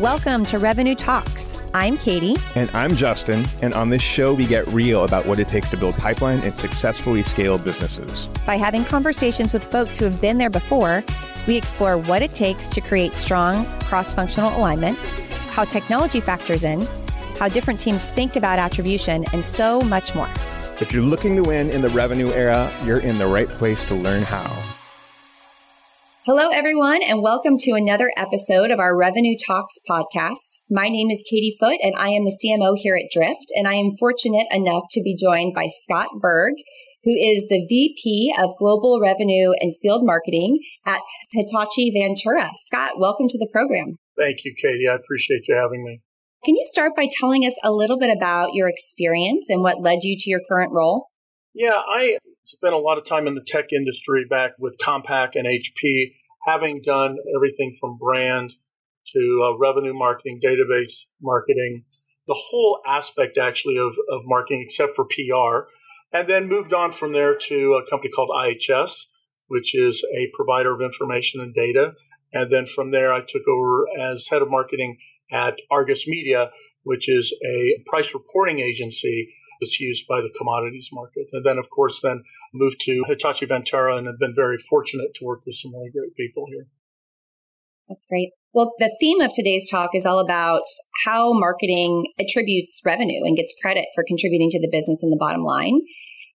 Welcome to Revenue Talks. I'm Katie. And I'm Justin. And on this show, we get real about what it takes to build pipeline and successfully scale businesses. By having conversations with folks who have been there before, we explore what it takes to create strong cross functional alignment, how technology factors in, how different teams think about attribution, and so much more. If you're looking to win in the revenue era, you're in the right place to learn how. Hello, everyone, and welcome to another episode of our Revenue Talks podcast. My name is Katie Foote, and I am the CMO here at Drift. And I am fortunate enough to be joined by Scott Berg, who is the VP of Global Revenue and Field Marketing at Hitachi Vantara. Scott, welcome to the program. Thank you, Katie. I appreciate you having me. Can you start by telling us a little bit about your experience and what led you to your current role? Yeah, I spent a lot of time in the tech industry back with Compaq and HP, having done everything from brand to uh, revenue marketing, database marketing, the whole aspect actually of, of marketing except for PR. And then moved on from there to a company called IHS, which is a provider of information and data. And then from there, I took over as head of marketing at Argus Media, which is a price reporting agency that's used by the commodities market. And then, of course, then moved to Hitachi Vantara and have been very fortunate to work with some really great people here. That's great. Well, the theme of today's talk is all about how marketing attributes revenue and gets credit for contributing to the business and the bottom line.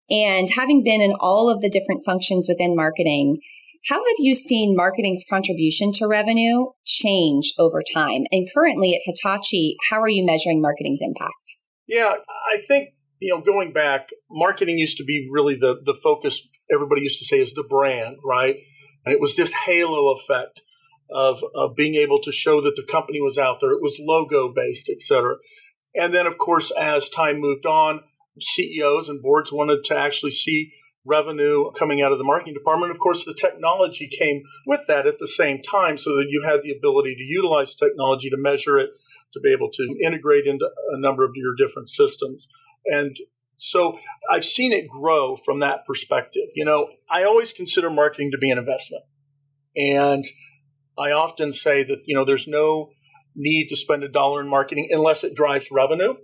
And having been in all of the different functions within marketing, how have you seen marketing's contribution to revenue change over time? And currently at Hitachi, how are you measuring marketing's impact? Yeah, I think you know, going back, marketing used to be really the the focus. Everybody used to say is the brand, right? And it was this halo effect of of being able to show that the company was out there. It was logo based, et cetera. And then, of course, as time moved on, CEOs and boards wanted to actually see revenue coming out of the marketing department. Of course, the technology came with that at the same time so that you had the ability to utilize technology to measure it, to be able to integrate into a number of your different systems. And so I've seen it grow from that perspective. You know, I always consider marketing to be an investment. And I often say that, you know, there's no need to spend a dollar in marketing unless it drives revenue.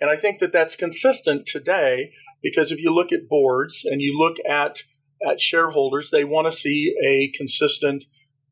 And I think that that's consistent today because if you look at boards and you look at, at shareholders, they want to see a consistent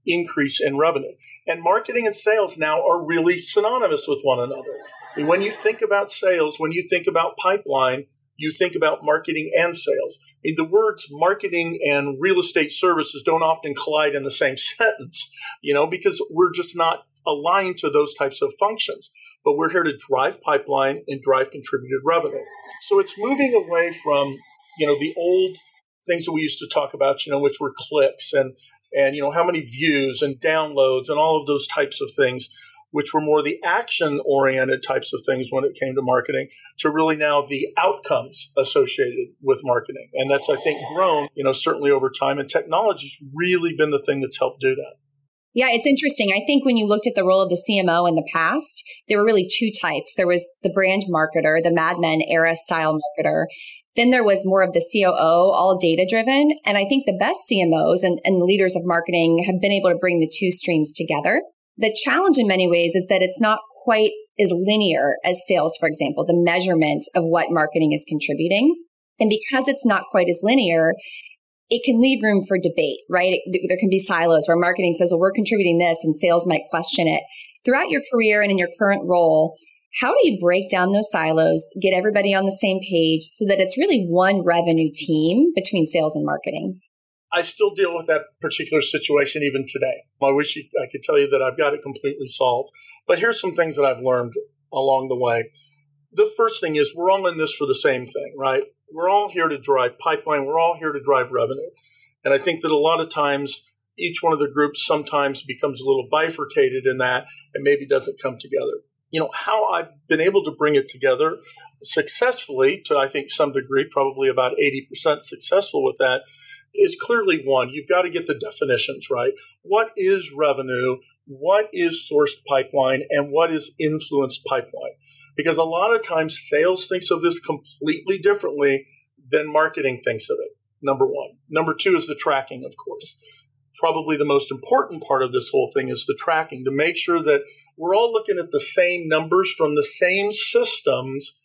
increase in revenue. And marketing and sales now are really synonymous with one another. When you think about sales, when you think about pipeline, you think about marketing and sales. I mean, the words marketing and real estate services don't often collide in the same sentence, you know, because we're just not aligned to those types of functions. But we're here to drive pipeline and drive contributed revenue. So it's moving away from, you know, the old things that we used to talk about, you know, which were clicks and and you know how many views and downloads and all of those types of things which were more the action oriented types of things when it came to marketing to really now the outcomes associated with marketing and that's i think grown you know certainly over time and technology's really been the thing that's helped do that yeah, it's interesting. I think when you looked at the role of the CMO in the past, there were really two types. There was the brand marketer, the Mad Men era style marketer, then there was more of the COO, all data driven. And I think the best CMOs and, and leaders of marketing have been able to bring the two streams together. The challenge in many ways is that it's not quite as linear as sales, for example, the measurement of what marketing is contributing. And because it's not quite as linear, it can leave room for debate, right? It, there can be silos where marketing says, well, we're contributing this and sales might question it. Throughout your career and in your current role, how do you break down those silos, get everybody on the same page so that it's really one revenue team between sales and marketing? I still deal with that particular situation even today. I wish you, I could tell you that I've got it completely solved. But here's some things that I've learned along the way. The first thing is we're all in this for the same thing, right? We're all here to drive pipeline. We're all here to drive revenue. And I think that a lot of times each one of the groups sometimes becomes a little bifurcated in that and maybe doesn't come together you know, how I've been able to bring it together successfully to, I think, some degree, probably about 80% successful with that, is clearly one. You've got to get the definitions right. What is revenue? What is sourced pipeline? And what is influenced pipeline? Because a lot of times sales thinks of this completely differently than marketing thinks of it. Number one. Number two is the tracking, of course. probably the most important part of this whole thing is the tracking to make sure that we're all looking at the same numbers from the same systems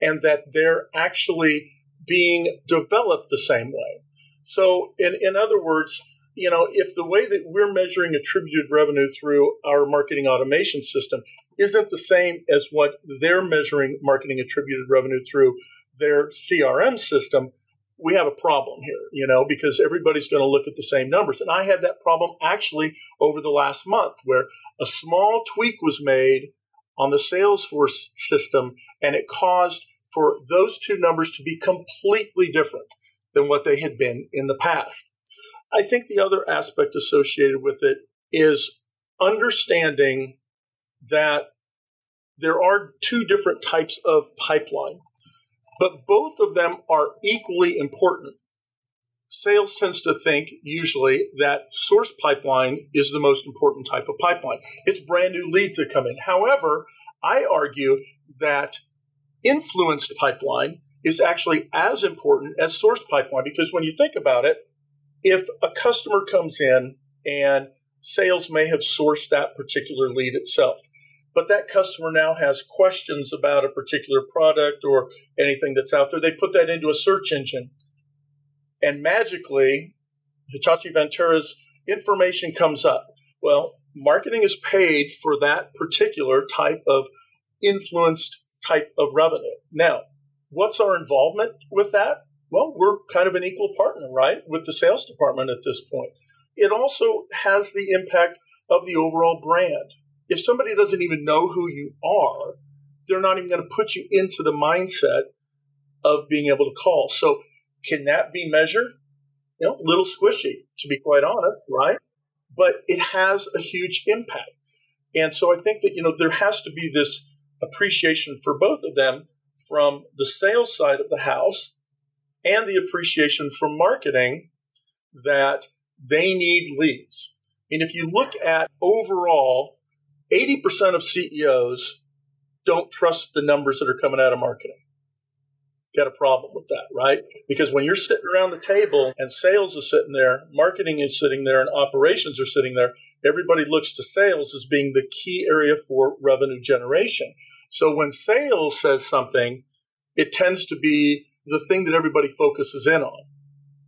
and that they're actually being developed the same way. So, in, in other words, you know, if the way that we're measuring attributed revenue through our marketing automation system isn't the same as what they're measuring marketing attributed revenue through their CRM system, we have a problem here, you know, because everybody's going to look at the same numbers. And I had that problem actually over the last month where a small tweak was made on the Salesforce system and it caused for those two numbers to be completely different than what they had been in the past. I think the other aspect associated with it is understanding that there are two different types of pipeline, but both of them are equally important. Sales tends to think usually that source pipeline is the most important type of pipeline. It's brand new leads that come in. However, I argue that influenced pipeline is actually as important as source pipeline because when you think about it, if a customer comes in and sales may have sourced that particular lead itself, but that customer now has questions about a particular product or anything that's out there, they put that into a search engine. And magically, Hitachi Vantara's information comes up. Well, marketing is paid for that particular type of influenced type of revenue. Now, what's our involvement with that? well, we're kind of an equal partner, right, with the sales department at this point. It also has the impact of the overall brand. If somebody doesn't even know who you are, they're not even going to put you into the mindset of being able to call. So, can that be measured? You know, a little squishy, to be quite honest, right? But it has a huge impact. And so I think that, you know, there has to be this appreciation for both of them from the sales side of the house and the appreciation from marketing that they need leads. And if you look at overall, 80% of CEOs don't trust the numbers that are coming out of marketing. Got a problem with that, right? Because when you're sitting around the table and sales is sitting there, marketing is sitting there, and operations are sitting there, everybody looks to sales as being the key area for revenue generation. So when sales says something, it tends to be the thing that everybody focuses in on.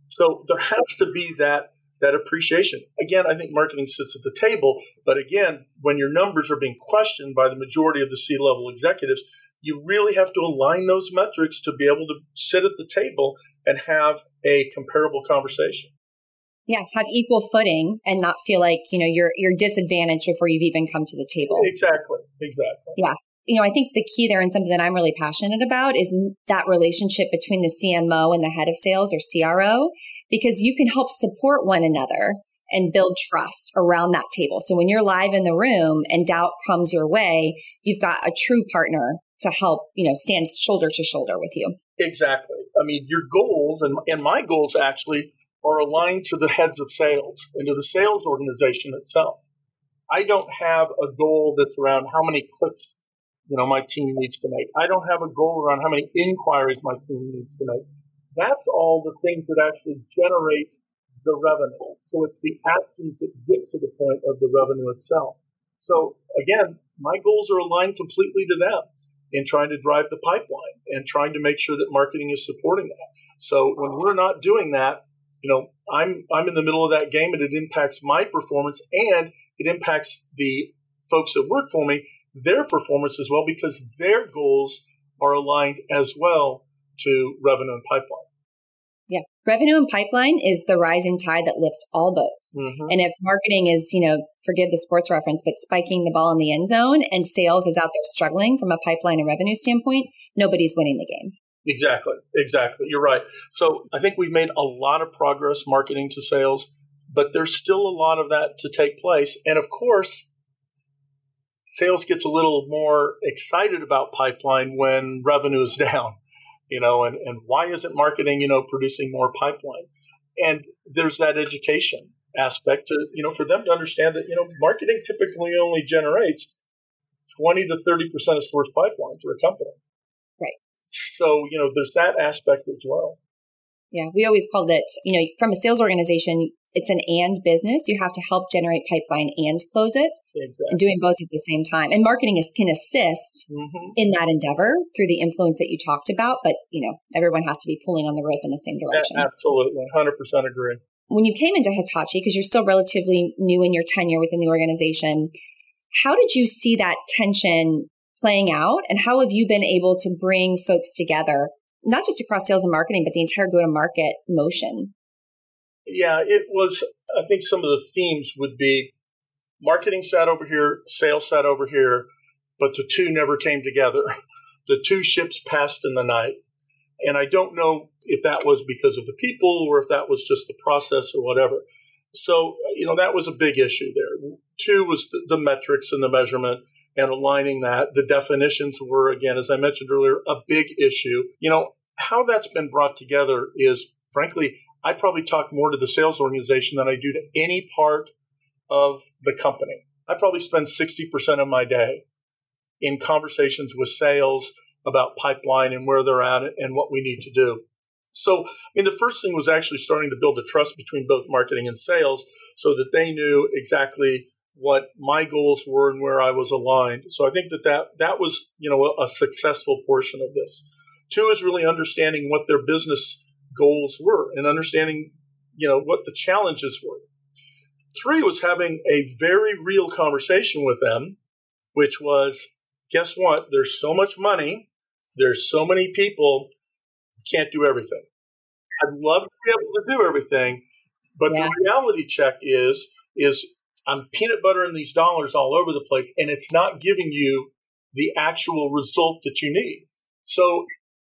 So there has to be that that appreciation. Again, I think marketing sits at the table, but again, when your numbers are being questioned by the majority of the C-level executives, you really have to align those metrics to be able to sit at the table and have a comparable conversation. Yeah, have equal footing and not feel like, you know, you're you're disadvantaged before you've even come to the table. Exactly. Exactly. Yeah you know, I think the key there and something that I'm really passionate about is that relationship between the CMO and the head of sales or CRO, because you can help support one another and build trust around that table. So when you're live in the room and doubt comes your way, you've got a true partner to help, you know, stand shoulder to shoulder with you. Exactly. I mean, your goals and, and my goals actually are aligned to the heads of sales and to the sales organization itself. I don't have a goal that's around how many clicks you know my team needs to make. I don't have a goal around how many inquiries my team needs to make. That's all the things that actually generate the revenue. So it's the actions that get to the point of the revenue itself. So again, my goals are aligned completely to them in trying to drive the pipeline and trying to make sure that marketing is supporting that. So when we're not doing that, you know, I'm I'm in the middle of that game and it impacts my performance and it impacts the folks that work for me their performance as well because their goals are aligned as well to revenue and pipeline. Revenue and pipeline is the rising tide that lifts all boats. Mm-hmm. And if marketing is, you know, forgive the sports reference, but spiking the ball in the end zone and sales is out there struggling from a pipeline and revenue standpoint, nobody's winning the game. Exactly. Exactly. You're right. So I think we've made a lot of progress marketing to sales, but there's still a lot of that to take place. And of course, sales gets a little more excited about pipeline when revenue is down, you know, and, and why isn't marketing, you know, producing more pipeline? And there's that education aspect to, you know, for them to understand that, you know, marketing typically only generates 20 to 30% of source pipeline for a company. Right. So, you know, there's that aspect as well. Yeah. We always called it, you know, from a sales organization, it's an and business. You have to help generate pipeline and close it. Exactly. And doing both at the same time. And marketing is, can assist mm-hmm. in that endeavor through the influence that you talked about. But, you know, everyone has to be pulling on the rope in the same direction. absolutely. 100% agree. When you came into Hitachi, because you're still relatively new in your tenure within the organization, how did you see that tension playing out? And how have you been able to bring folks together, not just across sales and marketing, but the entire go to market motion? Yeah, it was, I think some of the themes would be marketing sat over here, sales sat over here, but the two never came together. The two ships passed in the night. And I don't know if that was because of the people or if that was just the process or whatever. So, you know, that was a big issue there. Two was the, the metrics and the measurement and aligning that. The definitions were, again, as I mentioned earlier, a big issue. You know, how that's been brought together is, frankly, I probably talk more to the sales organization than I do to any part of the company. I probably spend 60% of my day in conversations with sales about pipeline and where they're at and what we need to do. So, I mean, the first thing was actually starting to build a trust between both marketing and sales so that they knew exactly what my goals were and where I was aligned. So I think that that, that was, you know, a, a successful portion of this. Two is really understanding what their business goals were and understanding, you know, what the challenges were. Three was having a very real conversation with them, which was, guess what? There's so much money. There's so many people. can't do everything. I'd love to be able to do everything, but yeah. the reality check is, is I'm peanut buttering these dollars all over the place and it's not giving you the actual result that you need. So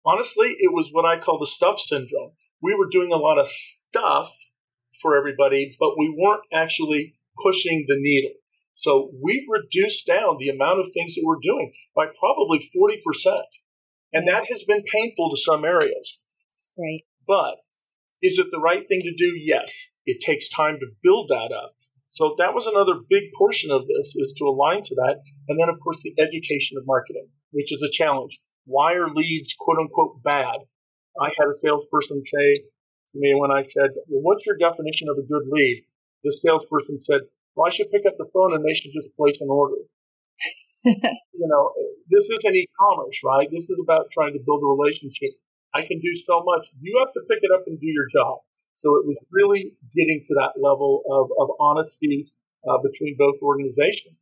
honestly, it was what I call the stuff syndrome. We were doing a lot of stuff for everybody, but we weren't actually pushing the needle. So we've reduced down the amount of things that we're doing by probably 40%. And that has been painful to some areas. Right. But is it the right thing to do? Yes. It takes time to build that up. So that was another big portion of this is to align to that. And then, of course, the education of marketing, which is a challenge. Why are leads quote unquote bad? I had a salesperson say to me when I said, Well, what's your definition of a good lead? The salesperson said, Well, I should pick up the phone and they should just place an order. you know, this isn't e commerce, right? This is about trying to build a relationship. I can do so much. You have to pick it up and do your job. So it was really getting to that level of, of honesty uh, between both organizations.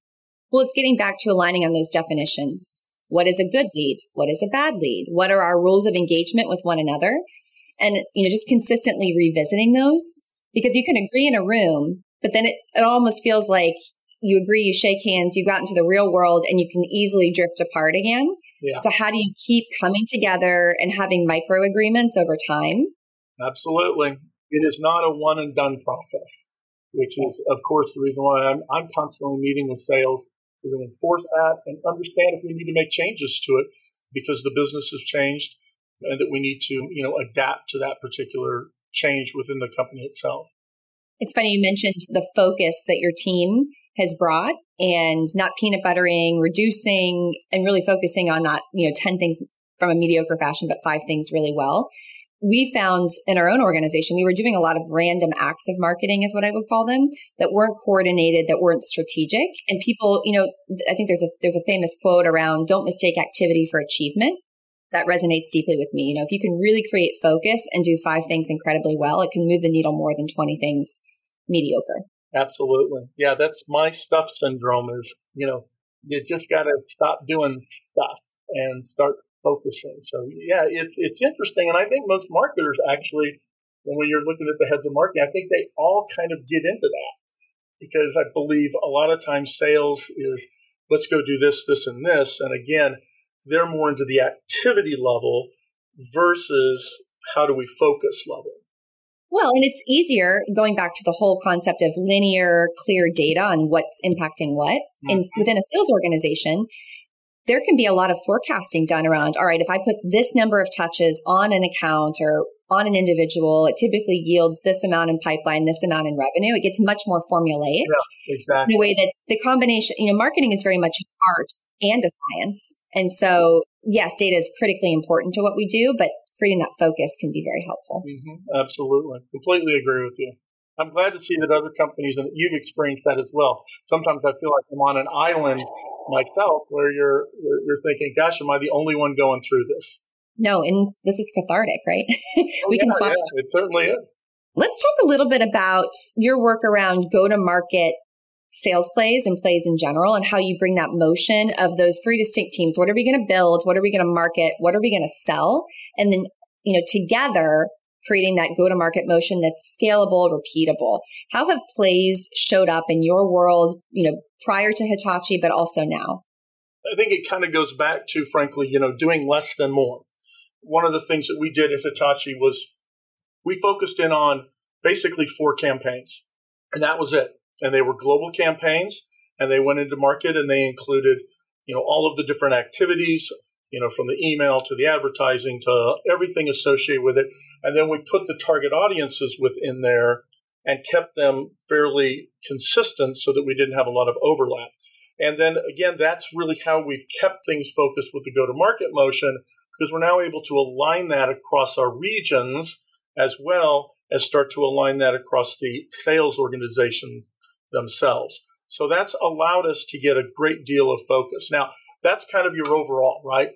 Well, it's getting back to aligning on those definitions. What is a good lead? What is a bad lead? What are our rules of engagement with one another? And, you know, just consistently revisiting those because you can agree in a room, but then it, it almost feels like you agree, you shake hands, you got into the real world and you can easily drift apart again. Yeah. So how do you keep coming together and having micro agreements over time? Absolutely. It is not a one and done process, which is, of course, the reason why I'm, I'm constantly meeting with sales to enforce that and understand if we need to make changes to it because the business has changed and that we need to, you know, adapt to that particular change within the company itself. It's funny you mentioned the focus that your team has brought and not peanut buttering, reducing, and really focusing on not, you know, 10 things from a mediocre fashion, but five things really well we found in our own organization, we were doing a lot of random acts of marketing, is what I would call them, that weren't coordinated, that weren't strategic. And people, you know, I think there's a there's a famous quote around "Don't mistake activity for achievement." That resonates deeply with me. You know, if you can really create focus and do five things incredibly well, it can move the needle more than twenty things mediocre. Absolutely, yeah. That's my stuff syndrome. Is you know, you just got to stop doing stuff and start focusing. So yeah, it's it's interesting, and I think most marketers actually, when you're looking at the heads of marketing, I think they all kind of get into that because I believe a lot of times sales is let's go do this, this, and this, and again, they're more into the activity level versus how do we focus level. Well, and it's easier going back to the whole concept of linear, clear data on what's impacting what. Mm-hmm. And within a sales organization, there can be a lot of forecasting done around, all right, if I put this number of touches on an account or on an individual, it typically yields this amount in pipeline, this amount in revenue. It gets much more formulaic. Yeah, exactly. In a way that the combination, you know, marketing is very much art and a science. And so, yes, data is critically important to what we do, but creating that focus can be very helpful. Mm-hmm. Absolutely. Completely agree with you. I'm glad to see that other companies and you've experienced that as well. Sometimes I feel like I'm on an island myself where you're you're thinking, "Gosh, am I the only one going through this?" No, and this is cathartic, right? Oh, we yeah, can swap. Yeah, it certainly is. Let's talk a little bit about your work around go to market sales plays and plays in general and how you bring that motion of those three distinct teams. What are we going to build? What are we going to market? What are we going to sell? And then, you know, together creating that go to market motion that's scalable, repeatable. How have plays showed up in your world, you know, prior to Hitachi, but also now? I think it kind of goes back to, frankly, you know, doing less than more. One of the things that we did at Hitachi was we focused in on basically four campaigns, and that was it. And they were global campaigns, and they went into market and they included, you know, all of the different activities, you know, from the email to the advertising to everything associated with it. And then we put the target audiences within there and kept them fairly consistent so that we didn't have a lot of overlap. And then again, that's really how we've kept things focused with the go to market motion because we're now able to align that across our regions as well as start to align that across the sales organization themselves. So that's allowed us to get a great deal of focus. Now, that's kind of your overall, right?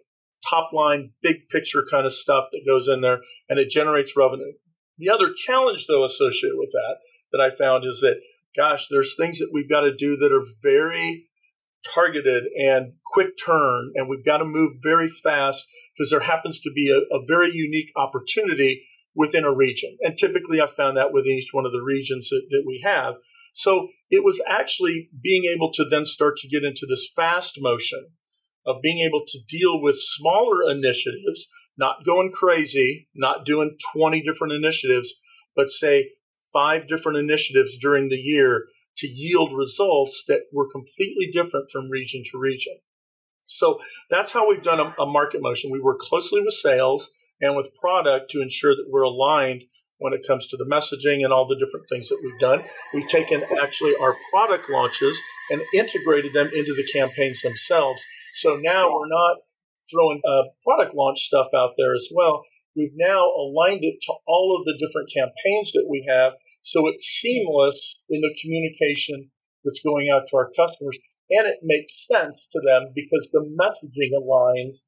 Top line, big picture kind of stuff that goes in there and it generates revenue. The other challenge, though, associated with that, that I found is that, gosh, there's things that we've got to do that are very targeted and quick turn, and we've got to move very fast because there happens to be a, a very unique opportunity within a region. And typically, I found that within each one of the regions that, that we have. So it was actually being able to then start to get into this fast motion of being able to deal with smaller initiatives, not going crazy, not doing 20 different initiatives, but say five different initiatives during the year to yield results that were completely different from region to region. So that's how we've done a, a market motion. We work closely with sales and with product to ensure that we're aligned when it comes to the messaging and all the different things that we've done. We've taken actually our product launches and integrated them into the campaigns themselves. So now we're not throwing uh, product launch stuff out there as well. We've now aligned it to all of the different campaigns that we have so it's seamless in the communication that's going out to our customers. And it makes sense to them because the messaging aligns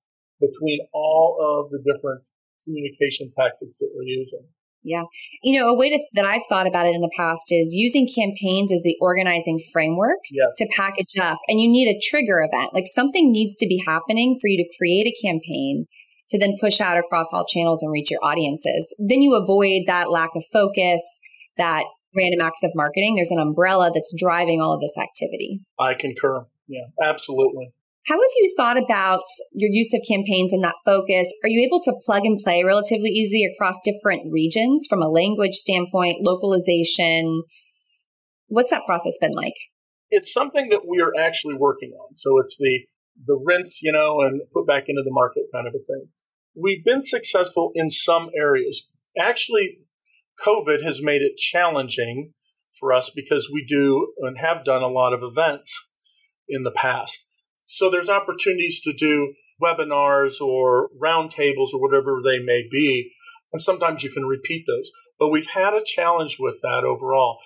between all of the different communication tactics that we're using. Yeah. You know, a way to, that I've thought about it in the past is using campaigns as the organizing framework to package up. And you need a trigger event. Like something needs to be happening for you to create a campaign to then push out across all channels and reach your audiences. Then you avoid that lack of focus, that random acts of marketing. There's an umbrella that's driving all of this activity. I concur. Yeah, absolutely. How have you thought about your use of campaigns and that focus? Are you able to plug and play relatively easily across different regions from a language standpoint, localization? What's that process been like? It's something that we are actually working on. So it's the the rinse, you know, and put back into the market kind of a thing. We've been successful in some areas. Actually, COVID has made it challenging for us because we do and have done a lot of events in the past. So there's opportunities to do webinars or roundtables or whatever they may be. And sometimes you can repeat those. But we've had a challenge with that overall.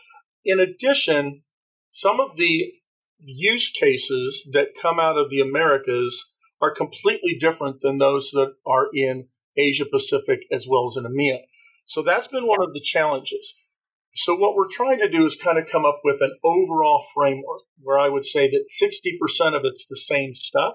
In addition, some of the use cases that come out of the Americas are completely different than those that are in Asia Pacific as well as in EMEA. So that's been one of the challenges. So what we're trying to do is kind of come up with an overall framework where I would say that 60% of it's the same stuff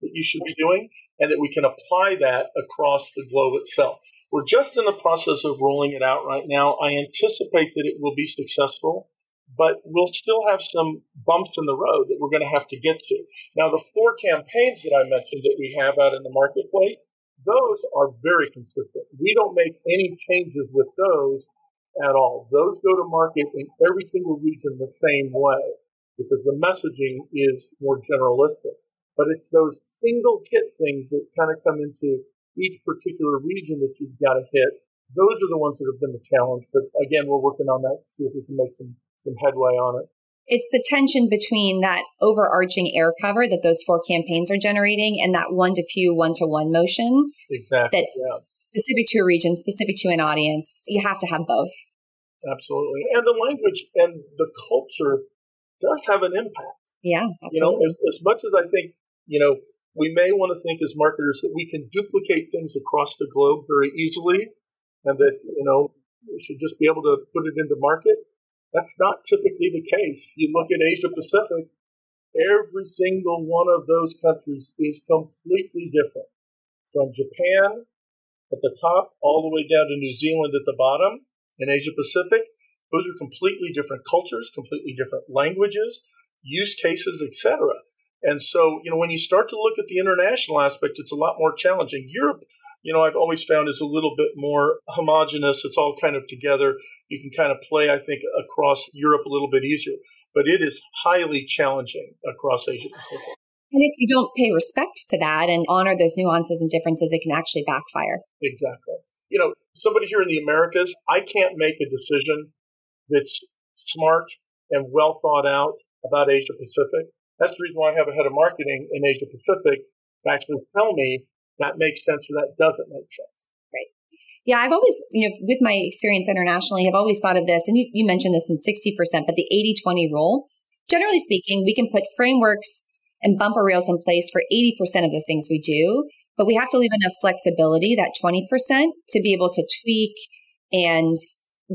that you should be doing and that we can apply that across the globe itself. We're just in the process of rolling it out right now. I anticipate that it will be successful, but we'll still have some bumps in the road that we're going to have to get to. Now, the four campaigns that I mentioned that we have out in the marketplace, those are very consistent. We don't make any changes with those at all. Those go to market in every single region the same way because the messaging is more generalistic. But it's those single hit things that kind of come into each particular region that you've got to hit. Those are the ones that have been the challenge. But again, we're working on that to see if we can make some, some headway on it. It's the tension between that overarching air cover that those four campaigns are generating and that one to few, one to one motion. Exactly. That's yeah. specific to a region, specific to an audience. You have to have both. absolutely. And the language and the culture does have an impact. Yeah, absolutely. You know, as, as much as I think, you know, we may want to think as marketers that we can duplicate things across the globe very easily and that, you know, we should just be able to put it into market. That's not typically the case. You look at Asia Pacific, every single one of those countries is completely different. From Japan at the top all the way down to New Zealand at the bottom in Asia Pacific, those are completely different cultures, completely different languages, use cases, etc. And so, you know, when you start to look at the international aspect, it's a lot more challenging. Europe, you know, I've always found is a little bit more homogenous. It's all kind of together. You can kind of play, I think, across Europe a little bit easier, but it is highly challenging across Asia Pacific. And if you don't pay respect to that and honor those nuances and differences, it can actually backfire. Exactly. You know, somebody here in the Americas, I can't make a decision that's smart and well thought out about Asia Pacific that's the reason why I have a head of marketing in Asia Pacific to actually tell me that makes sense or that doesn't make sense. Right. Yeah, I've always, you know, with my experience internationally, have always thought of this, and you, you mentioned this in 60%, but the 80 20 rule. Generally speaking, we can put frameworks and bumper rails in place for 80% of the things we do, but we have to leave enough flexibility, that 20%, to be able to tweak and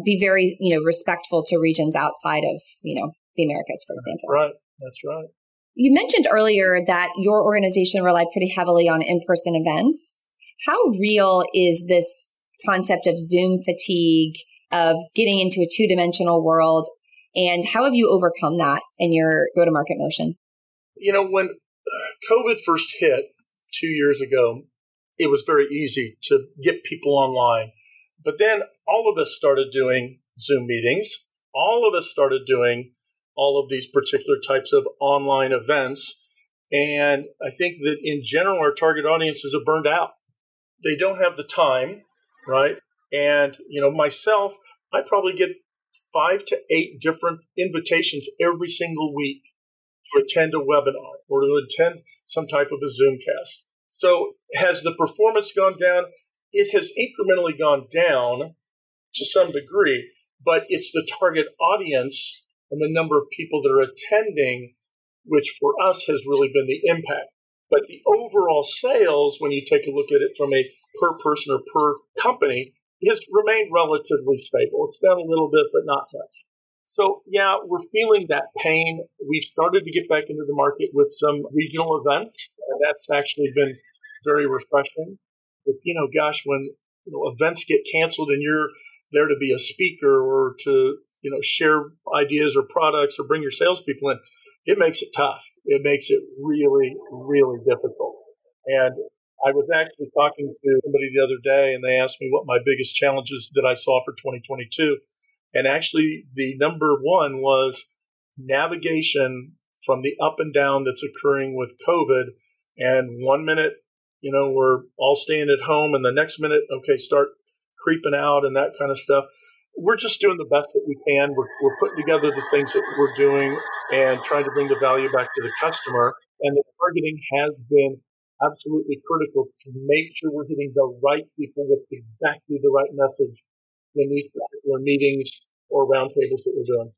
be very, you know, respectful to regions outside of, you know, the Americas, for example. That's right. That's right. You mentioned earlier that your organization relied pretty heavily on in person events. How real is this concept of Zoom fatigue, of getting into a two dimensional world? And how have you overcome that in your go to market motion? You know, when COVID first hit two years ago, it was very easy to get people online. But then all of us started doing Zoom meetings. All of us started doing all of these particular types of online events. And I think that in general, our target audiences are burned out. They don't have the time, right? And, you know, myself, I probably get five to eight different invitations every single week to attend a webinar or to attend some type of a Zoomcast. So has the performance gone down? It has incrementally gone down to some degree, but it's the target audience and the number of people that are attending, which for us has really been the impact. But the overall sales, when you take a look at it from a per person or per company, has remained relatively stable. It's down a little bit, but not much. So, yeah, we're feeling that pain. We've started to get back into the market with some regional events, and that's actually been very refreshing. But, you know, gosh, when you know, events get canceled and you're there to be a speaker or to you know share ideas or products or bring your salespeople in, it makes it tough. It makes it really really difficult. And I was actually talking to somebody the other day, and they asked me what my biggest challenges that I saw for 2022. And actually, the number one was navigation from the up and down that's occurring with COVID. And one minute, you know, we're all staying at home, and the next minute, okay, start creeping out and that kind of stuff. We're just doing the best that we can. We're, we're putting together the things that we're doing and trying to bring the value back to the customer. And the targeting has been absolutely critical to make sure we're hitting the right people with exactly the right message in these particular meetings or roundtables that we're doing.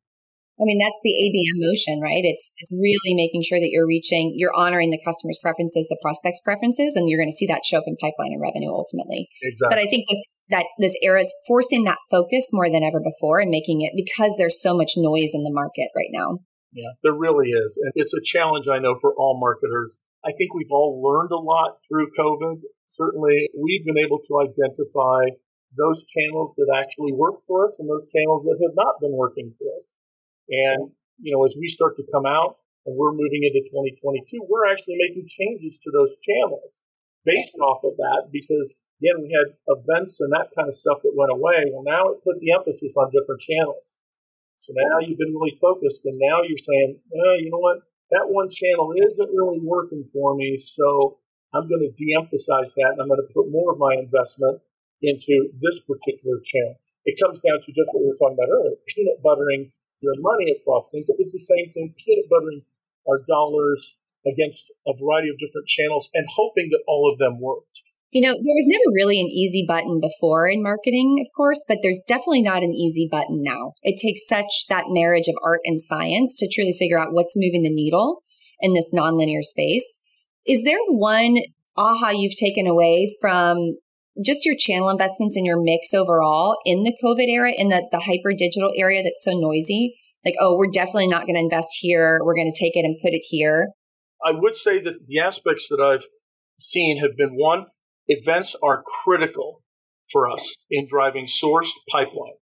I mean, that's the ABM motion, right? It's it's really making sure that you're reaching, you're honoring the customer's preferences, the prospect's preferences, and you're going to see that show up in pipeline and revenue ultimately. Exactly. But I think this that this era is forcing that focus more than ever before and making it because there's so much noise in the market right now. Yeah, there really is. And it's a challenge I know for all marketers. I think we've all learned a lot through COVID. Certainly, we've been able to identify those channels that actually work for us and those channels that have not been working for us. And, you know, as we start to come out and we're moving into 2022, we're actually making changes to those channels based off of that because Again, we had events and that kind of stuff that went away. Well, now it put the emphasis on different channels. So now you've been really focused, and now you're saying, you know what? That one channel isn't really working for me, so I'm going to de emphasize that and I'm going to put more of my investment into this particular channel. It comes down to just what we were talking about earlier peanut buttering your money across things. It was the same thing, peanut buttering our dollars against a variety of different channels and hoping that all of them worked. You know, there was never really an easy button before in marketing, of course, but there's definitely not an easy button now. It takes such that marriage of art and science to truly figure out what's moving the needle in this nonlinear space. Is there one aha you've taken away from just your channel investments and your mix overall in the COVID era, in the, the hyper digital area that's so noisy? Like, oh, we're definitely not going to invest here. We're going to take it and put it here. I would say that the aspects that I've seen have been one, events are critical for us in driving sourced pipeline.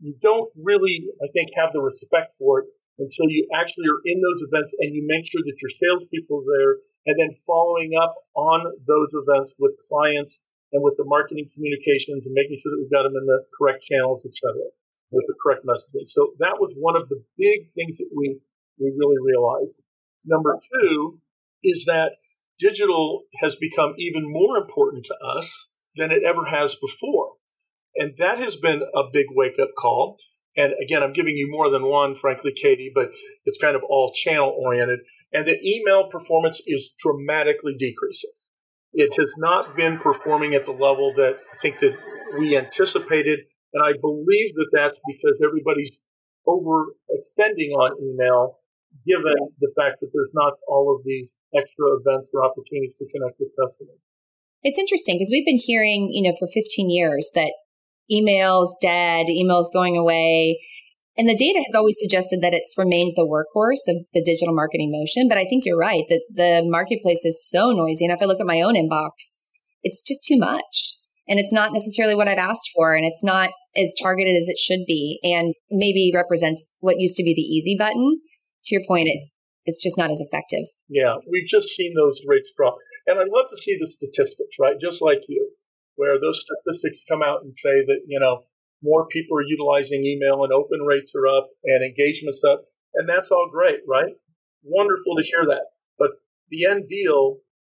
You don't really, I think, have the respect for it until you actually are in those events and you make sure that your salespeople are there and then following up on those events with clients and with the marketing communications and making sure that we've got them in the correct channels, et cetera, with the correct messaging. So that was one of the big things that we, we really realized. Number two is that digital has become even more important to us than it ever has before. And that has been a big wake up call. And again, I'm giving you more than one, frankly, Katie, but it's kind of all channel oriented. And the email performance is dramatically decreasing. It has not been performing at the level that I think that we anticipated. And I believe that that's because everybody's overextending on email, given the fact that there's not all of these extra events or opportunities to connect with customers. It's interesting because we've been hearing, you know, for 15 years that emails dead, emails going away. And the data has always suggested that it's remained the workhorse of the digital marketing motion. But I think you're right that the marketplace is so noisy. And if I look at my own inbox, it's just too much. And it's not necessarily what I've asked for. And it's not as targeted as it should be. And maybe represents what used to be the easy button. To your point, it it's just not as effective. Yeah, we've just seen those rates drop. And I'd love to see the statistics, right? Just like you, where those statistics come out and say that, you know, more people are utilizing email and open rates are up and engagement's up. And that's all great, right? Wonderful to hear that. But the end deal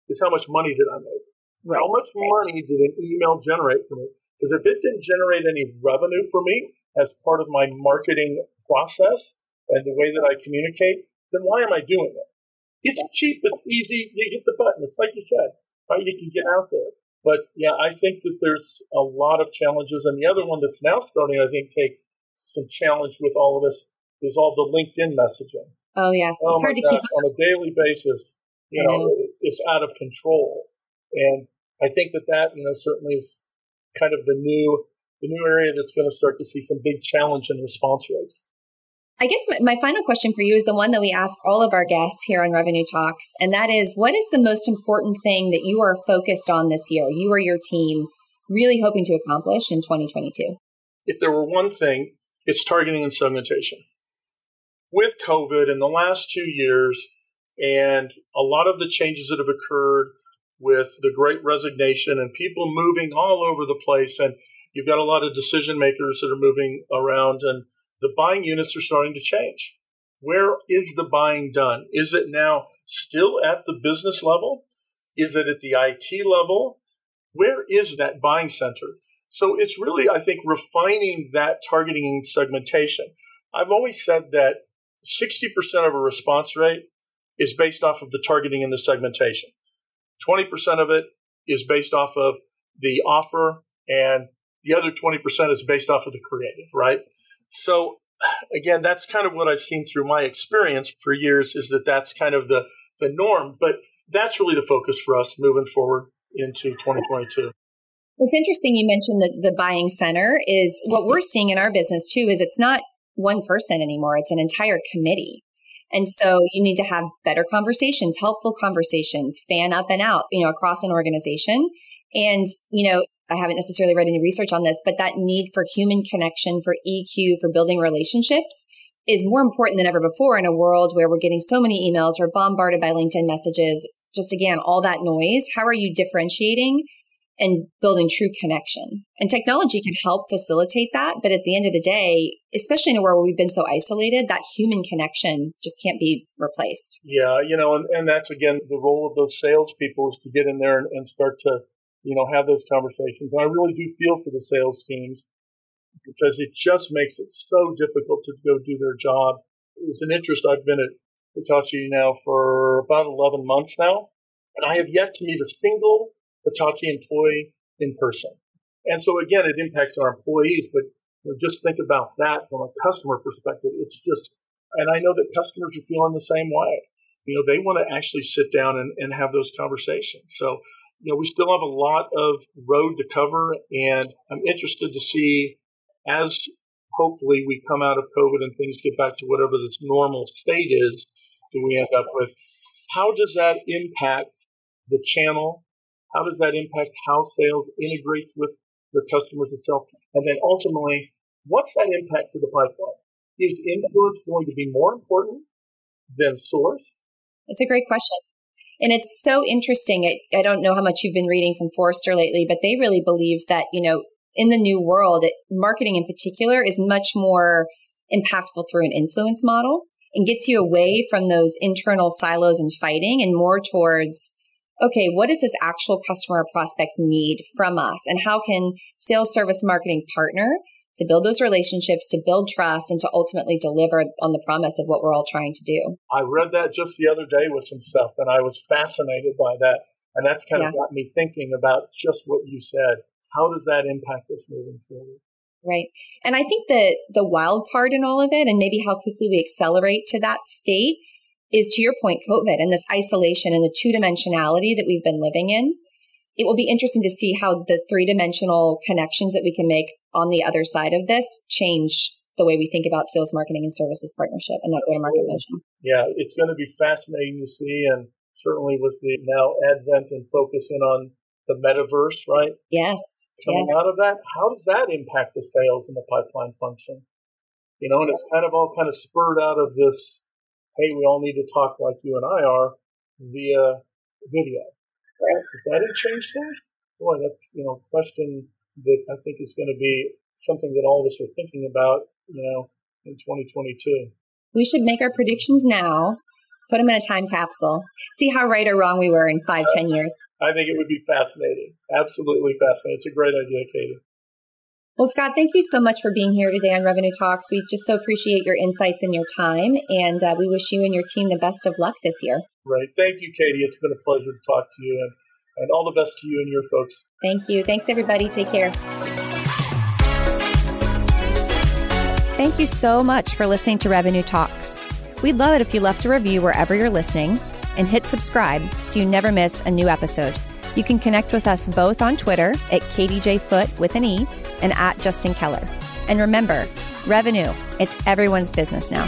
is how much money did I make? Right. How much money did an email generate for me? Because if it didn't generate any revenue for me as part of my marketing process and the way that I communicate, then why am I doing it? It's cheap, it's easy, you hit the button. It's like you said, right? You can get out there. But yeah, I think that there's a lot of challenges. And the other one that's now starting, I think, take some challenge with all of this is all the LinkedIn messaging. Oh yes, oh, it's hard to gosh, keep on a daily basis. You know, know, it's out of control, and I think that that you know certainly is kind of the new the new area that's going to start to see some big challenge in response rates. I guess my, my, final question for you is the one that we ask all of our guests here on Revenue Talks, and that is what is the most important thing that you are focused on this year, you or your team, really hoping to accomplish in 2022? If there were one thing, it's targeting and segmentation. With COVID in the last two years, and a lot of the changes that have occurred with the great resignation and people moving all over the place, and you've got a lot of decision makers that are moving around and the buying units are starting to change. Where is the buying done? Is it now still at the business level? Is it at the IT level? Where is that buying center? So it's really, I think, refining that targeting and segmentation. I've always said that 60% of a response rate is based off of the targeting and the segmentation. 20% of it is based off of the offer, and the other 20% is based off of the creative, right? So again, that's kind of what I've seen through my experience for years is that that's kind of the, the norm. But that's really the focus for us moving forward into 2022. It's interesting you mentioned that the buying center is what we're seeing in our business too is it's not one person anymore, it's an entire committee. And so you need to have better conversations, helpful conversations, fan up and out, you know, across an organization. And, you know, I haven't necessarily read any research on this, but that need for human connection, for EQ, for building relationships is more important than ever before in a world where we're getting so many emails, we're bombarded by LinkedIn messages. Just again, all that noise. How are you differentiating and building true connection? And technology can help facilitate that. But at the end of the day, especially in a world where we've been so isolated, that human connection just can't be replaced. Yeah, you know, and, and that's again the role of those salespeople is to get in there and, and start to you know, have those conversations. And I really do feel for the sales teams because it just makes it so difficult to go do their job. It's an interest. I've been at Hitachi now for about 11 months now, and I have yet to meet a single Hitachi employee in person. And so again, it impacts our employees, but you know, just think about that from a customer perspective. It's just, and I know that customers are feeling the same way. You know, they want to actually sit down and, and have those conversations. So, you know, we still have a lot of road to cover, and I'm interested to see as hopefully we come out of COVID and things get back to whatever this normal state is that we end up with. How does that impact the channel? How does that impact how sales integrates with your customers itself? And then ultimately, what's that impact to the pipeline? Is influence going to be more important than source? It's a great question. And it's so interesting. It, I don't know how much you've been reading from Forrester lately, but they really believe that, you know, in the new world, it, marketing in particular is much more impactful through an influence model and gets you away from those internal silos and fighting and more towards okay, what does this actual customer or prospect need from us? And how can sales service marketing partner to build those relationships, to build trust, and to ultimately deliver on the promise of what we're all trying to do? I read that just the other day with some stuff, and I was fascinated by that. And that's kind yeah. of got me thinking about just what you said. How does that impact us moving forward? Right. And I think that the wild card in all of it, and maybe how quickly we accelerate to that state, is to your point, COVID and this isolation and the two dimensionality that we've been living in. It will be interesting to see how the three dimensional connections that we can make on the other side of this change the way we think about sales marketing and services partnership and that go to market motion. Yeah, it's going to be fascinating to see. And certainly with the now advent and focusing on the metaverse, right? Yes. Coming yes. out of that, how does that impact the sales and the pipeline function? You know, and it's kind of all kind of spurred out of this, hey, we all need to talk like you and I are via video. Does that change things? Boy, that's, you know, question that I think is going to be something that all of us are thinking about, you know, in 2022. We should make our predictions now put them in a time capsule, see how right or wrong we were in five, uh, ten years. I think it would be fascinating. Absolutely fascinating. It's a great idea, Katie. Well, Scott, thank you so much for being here today on Revenue Talks. We just so appreciate your insights and your time, and uh, we wish you and your team the best of luck this year. Right. Thank you, Katie. It's been a pleasure to talk to you, and, and all the best to you and your folks. Thank you. Thanks, everybody. Take care. Thank you so much for listening to Revenue Talks. We'd love it if you left a review wherever you're listening and hit subscribe so you never miss a new episode. You can connect with us both on Twitter at KDJ with an E and at Justin Keller. And remember, revenue, it's everyone's business now.